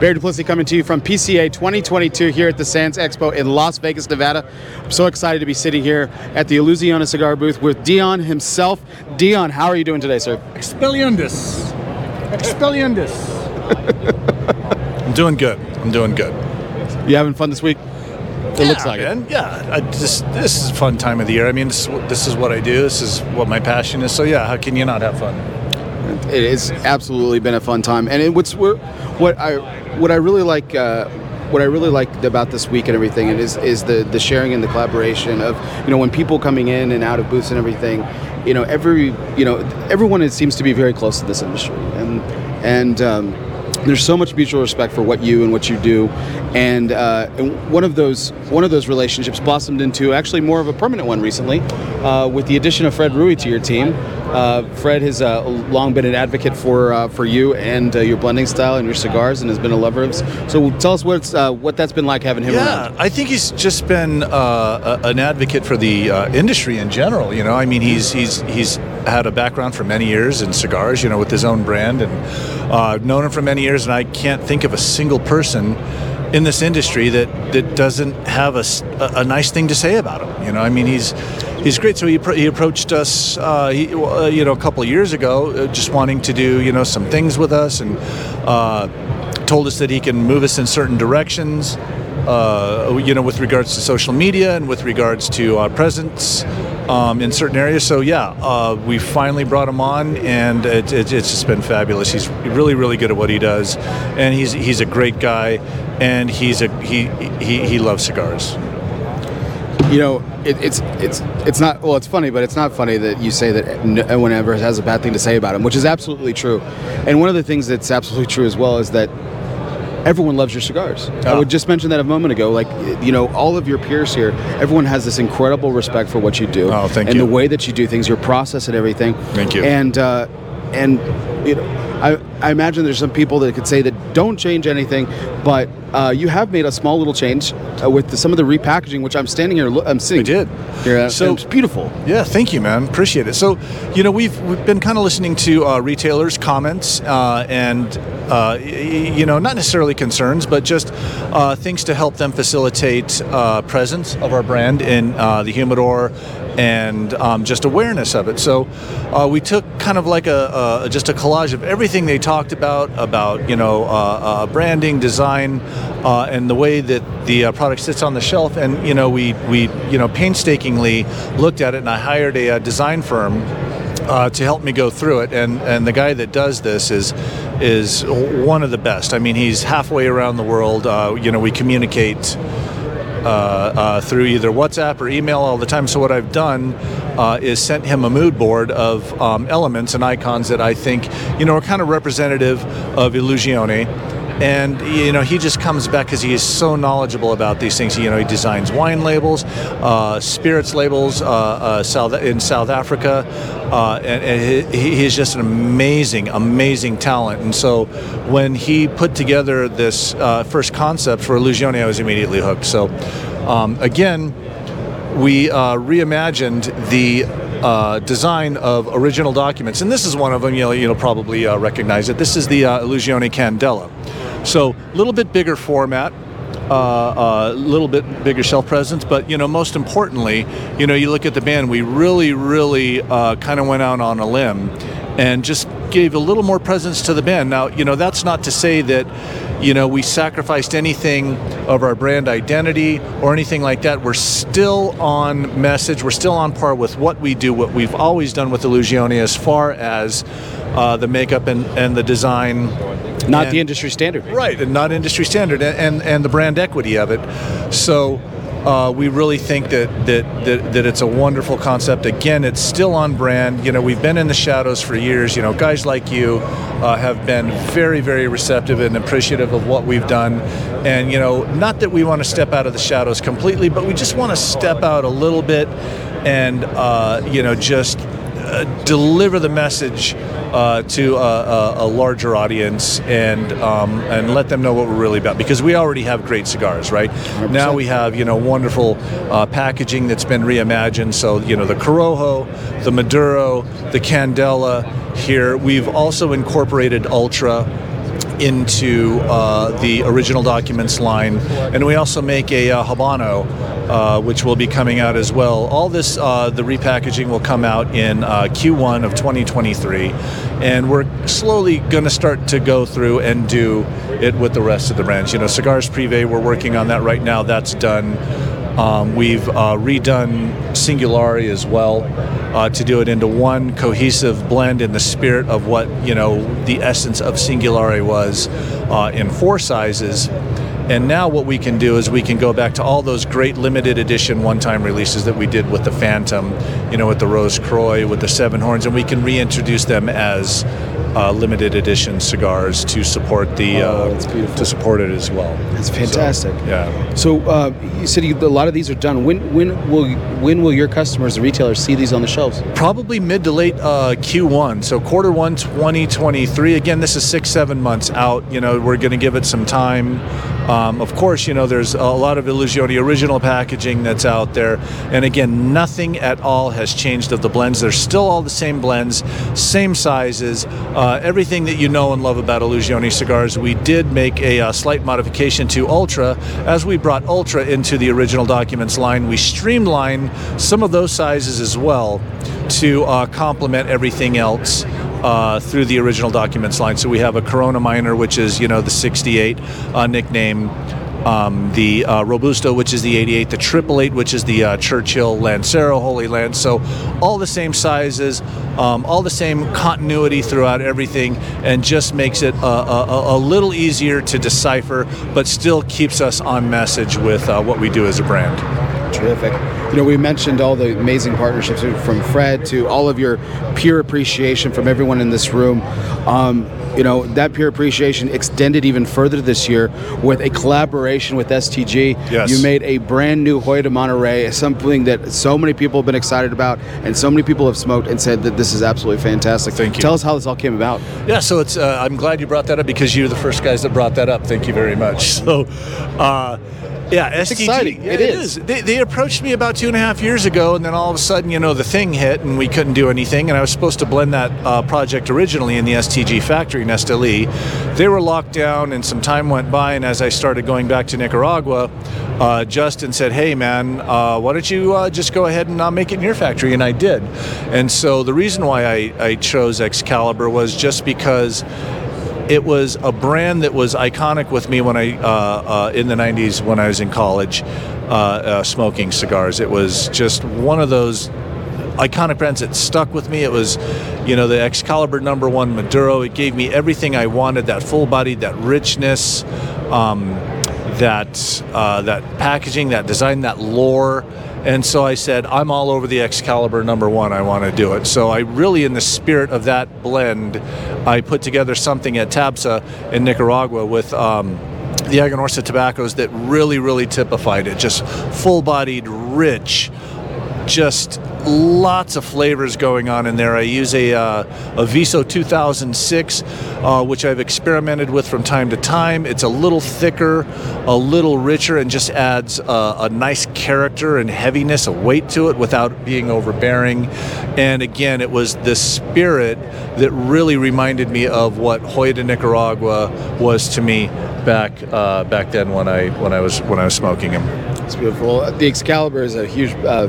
Barry Duplessis coming to you from PCA 2022 here at the Sands Expo in Las Vegas, Nevada. I'm so excited to be sitting here at the Illusione cigar booth with Dion himself. Dion, how are you doing today, sir? Expelliarmus. Expelliarmus. I'm doing good. I'm doing good. You having fun this week? It yeah, looks like man. it. Yeah, I just this is a fun time of the year. I mean, this is, what- this is what I do. This is what my passion is. So yeah, how can you not have fun? It has absolutely been a fun time, and it, what's what I what I really like. Uh, what I really like about this week and everything is is the the sharing and the collaboration of you know when people coming in and out of booths and everything, you know every you know everyone is, seems to be very close to this industry and and. Um, there's so much mutual respect for what you and what you do, and, uh, and one of those one of those relationships blossomed into actually more of a permanent one recently, uh, with the addition of Fred Rewey to your team. Uh, Fred has uh, long been an advocate for uh, for you and uh, your blending style and your cigars, and has been a lover of. So tell us what's what that's been like having him Yeah, around. I think he's just been a, an advocate for the industry in general. You know, I mean, he's he's he's had a background for many years in cigars. You know, with his own brand, and I've known him for many years. And I can't think of a single person in this industry that that doesn't have a, a nice thing to say about him. You know, I mean, he's he's great. So he, he approached us, uh, he, uh, you know, a couple years ago, uh, just wanting to do you know some things with us, and uh, told us that he can move us in certain directions. Uh, you know, with regards to social media and with regards to our presence um, in certain areas. So yeah, uh, we finally brought him on, and it, it, it's just been fabulous. He's really, really good at what he does, and he's he's a great guy, and he's a he he, he loves cigars. You know, it, it's it's it's not well. It's funny, but it's not funny that you say that no one ever has a bad thing to say about him, which is absolutely true. And one of the things that's absolutely true as well is that everyone loves your cigars. I Oh. would just mention that a moment ago. Like, you know, all of your peers here, everyone has this incredible respect for what you do. Oh, thank and you. the way that you do things, your process and everything. Thank you. And uh, and you know, I, I imagine there's some people that could say that don't change anything, but uh, you have made a small little change uh, with the, some of the repackaging, which I'm standing here, I'm sitting. We did. Here, uh, So- it's beautiful. Yeah, thank you, man. Appreciate it. So, you know, we've we've been kind of listening to uh, retailers' comments uh, and uh, y- you know, not necessarily concerns, but just uh, things to help them facilitate uh, presence of our brand in uh, the humidor and um, just awareness of it. So, uh, we took kind of like a, a just a collage of everything they talked about about you know uh, uh, branding, design, uh, and the way that the uh, product sits on the shelf. And you know, we we you know painstakingly looked at it, and I hired a, uh design firm uh, to help me go through it. And and the guy that does this is is one of the best. I mean, he's halfway around the world. Uh, you know, we communicate uh, through either WhatsApp or email all the time. So what I've done is sent him a mood board of um, elements and icons that I think you know are kind of representative of Illusione. And you know he just comes back because he is so knowledgeable about these things. You know he designs wine labels, uh, spirits labels uh, uh, South in South Africa, uh, and, and he, he's just an amazing, amazing talent. And so when he put together this uh, first concept for Illusione, I was immediately hooked. So um, again, we uh, reimagined the uh, design of original documents, and this is one of them. You'll, you'll probably uh, recognize it. This is the Illusione Candela. So a little bit bigger format, a uh, uh, little bit bigger shelf presence, but you know, most importantly, you know, you look at the band. We really, really uh, kind of went out on a limb and just gave a little more presence to the band. Now, you know, that's not to say that, you know, we sacrificed anything of our brand identity or anything like that. We're still on message. We're still on par with what we do, what we've always done with Illusione as far as uh, the makeup and, and the design. Not And- the industry standard. Right, and not industry standard, and, and, and the brand equity of it. So uh, we really think that, that, that, that it's a wonderful concept. Again, it's still on brand. You know, we've been in the shadows for years. You know, guys like you uh, have been very, very receptive and appreciative of what we've done. And, you know, not that we want to step out of the shadows completely, but we just want to step out a little bit and, uh, you know, just deliver the message uh, to a, a, a larger audience and um, and let them know what we're really about because we already have great cigars right? Now we have you know wonderful uh, packaging that's been reimagined. So you know the Corojo the Maduro the Candela here. We've also incorporated Ultra into uh, the original documents line, and we also make a uh, Habano, uh, which will be coming out as well. All this, uh, the repackaging will come out in uh, Q1 of 2023, and we're slowly going to start to go through and do it with the rest of the brands. You know, Cigars Privé, we're working on that right now. That's done. Um, we've uh, redone Singulare as well uh, to do it into one cohesive blend in the spirit of what you know the essence of Singulare was uh, in four sizes. And now what we can do is we can go back to all those great limited edition one-time releases that we did with the Phantom, you know, with the Rose Croix, with the Seven Horns, and we can reintroduce them as uh, limited edition cigars to support the Oh, uh, to support it as well. That's fantastic. Yeah. So uh, you said you, a lot of these are done. When when will when will your customers, the retailers, see these on the shelves? Probably mid to late uh, Q1. So quarter one 2023. Again, this is six, seven months out. You know, we're going to give it some time. Um, of course, you know, there's a lot of Illusione original packaging that's out there. And again, nothing at all has changed of the blends. They're still all the same blends, same sizes, uh, everything that you know and love about Illusione cigars. We did make a uh, slight modification to Ultra. As we brought Ultra into the original documents line, we streamlined some of those sizes as well to uh, complement everything else uh, through the original documents line. So we have a Corona Minor, which is you know the 68 uh, nickname. Um, the uh, Robusto, which is the 88, the Triple Eight, which is the uh, Churchill Lancero Holy Lance. So, all the same sizes, um, all the same continuity throughout everything, and just makes it a, a, a little easier to decipher, but still keeps us on message with uh, what we do as a brand. Terrific. You know, we mentioned all the amazing partnerships from Fred to all of your pure appreciation from everyone in this room. Um, you know, that pure appreciation extended even further this year with a collaboration with STG. Yes. You made a brand new Hoyo de Monterrey, something that so many people have been excited about, and so many people have smoked and said that this is absolutely fantastic. Thank you. Tell us how this all came about. Yeah, so it's. Uh, I'm glad you brought that up because you're the first guys that brought that up. Thank you very much. So, uh, yeah, STG. exciting. Yeah, It it is. is. They, they approached me about two and a half years ago, and then all of a sudden, you know, the thing hit, and we couldn't do anything. And I was supposed to blend that uh, project originally in the STG factory in Esteli. They were locked down, and some time went by. And as I started going back to Nicaragua, uh, Justin said, "Hey, man, uh, why don't you uh, just go ahead and uh, make it in your factory?" And I did. And so the reason why I, I chose Excalibur was just because it was a brand that was iconic with me when I uh, uh, in the '90s when I was in college, uh, uh, smoking cigars. It was just one of those iconic brands that stuck with me. It was, you know, the Excalibur Number One Maduro. It gave me everything I wanted: that full body, that richness, um, that uh, that packaging, that design, that lore. And so I said, I'm all over the Excalibur number one. I want to do it. So I really, in the spirit of that blend, I put together something at Tabsa in Nicaragua with um, the Aganorsa tobaccos that really, really typified it. Just full bodied, rich, just lots of flavors going on in there. I use a, uh, a Viso 2006, uh, which I've experimented with from time to time. It's a little thicker, a little richer, and just adds uh, a nice character and heaviness, a weight to it without being overbearing. And again, it was the spirit that really reminded me of what Hoyo de Nicaragua was to me back uh, back then when I when I was when I was smoking him. It's beautiful. The Excalibur is a huge, uh,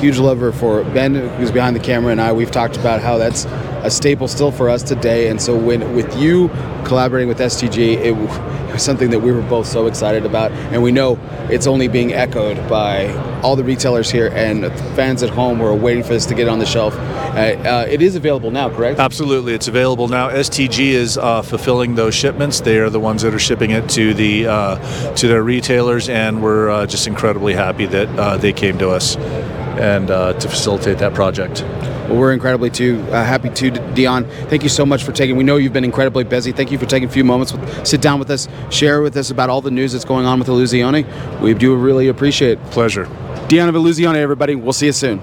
huge lever for Ben, who's behind the camera, and I. We've talked about how that's a staple still for us today. And so, when with you collaborating with STG, it, it was something that we were both so excited about, and we know it's only being echoed by all the retailers here and fans at home who are waiting for this to get on the shelf. Uh, uh, it is available now, correct? Absolutely, it's available now. STG is uh, fulfilling those shipments. They are the ones that are shipping it to the uh, to their retailers, and we're uh, just incredibly happy that they came to us and uh, to facilitate that project. Well, we're incredibly too uh, happy to, Dion. Thank you so much for taking. We know you've been incredibly busy. Thank you for taking a few moments, with, sit down with us, share with us about all the news that's going on with Illusione. We do really appreciate. it. Pleasure. Dion of Illusione, everybody. We'll see you soon.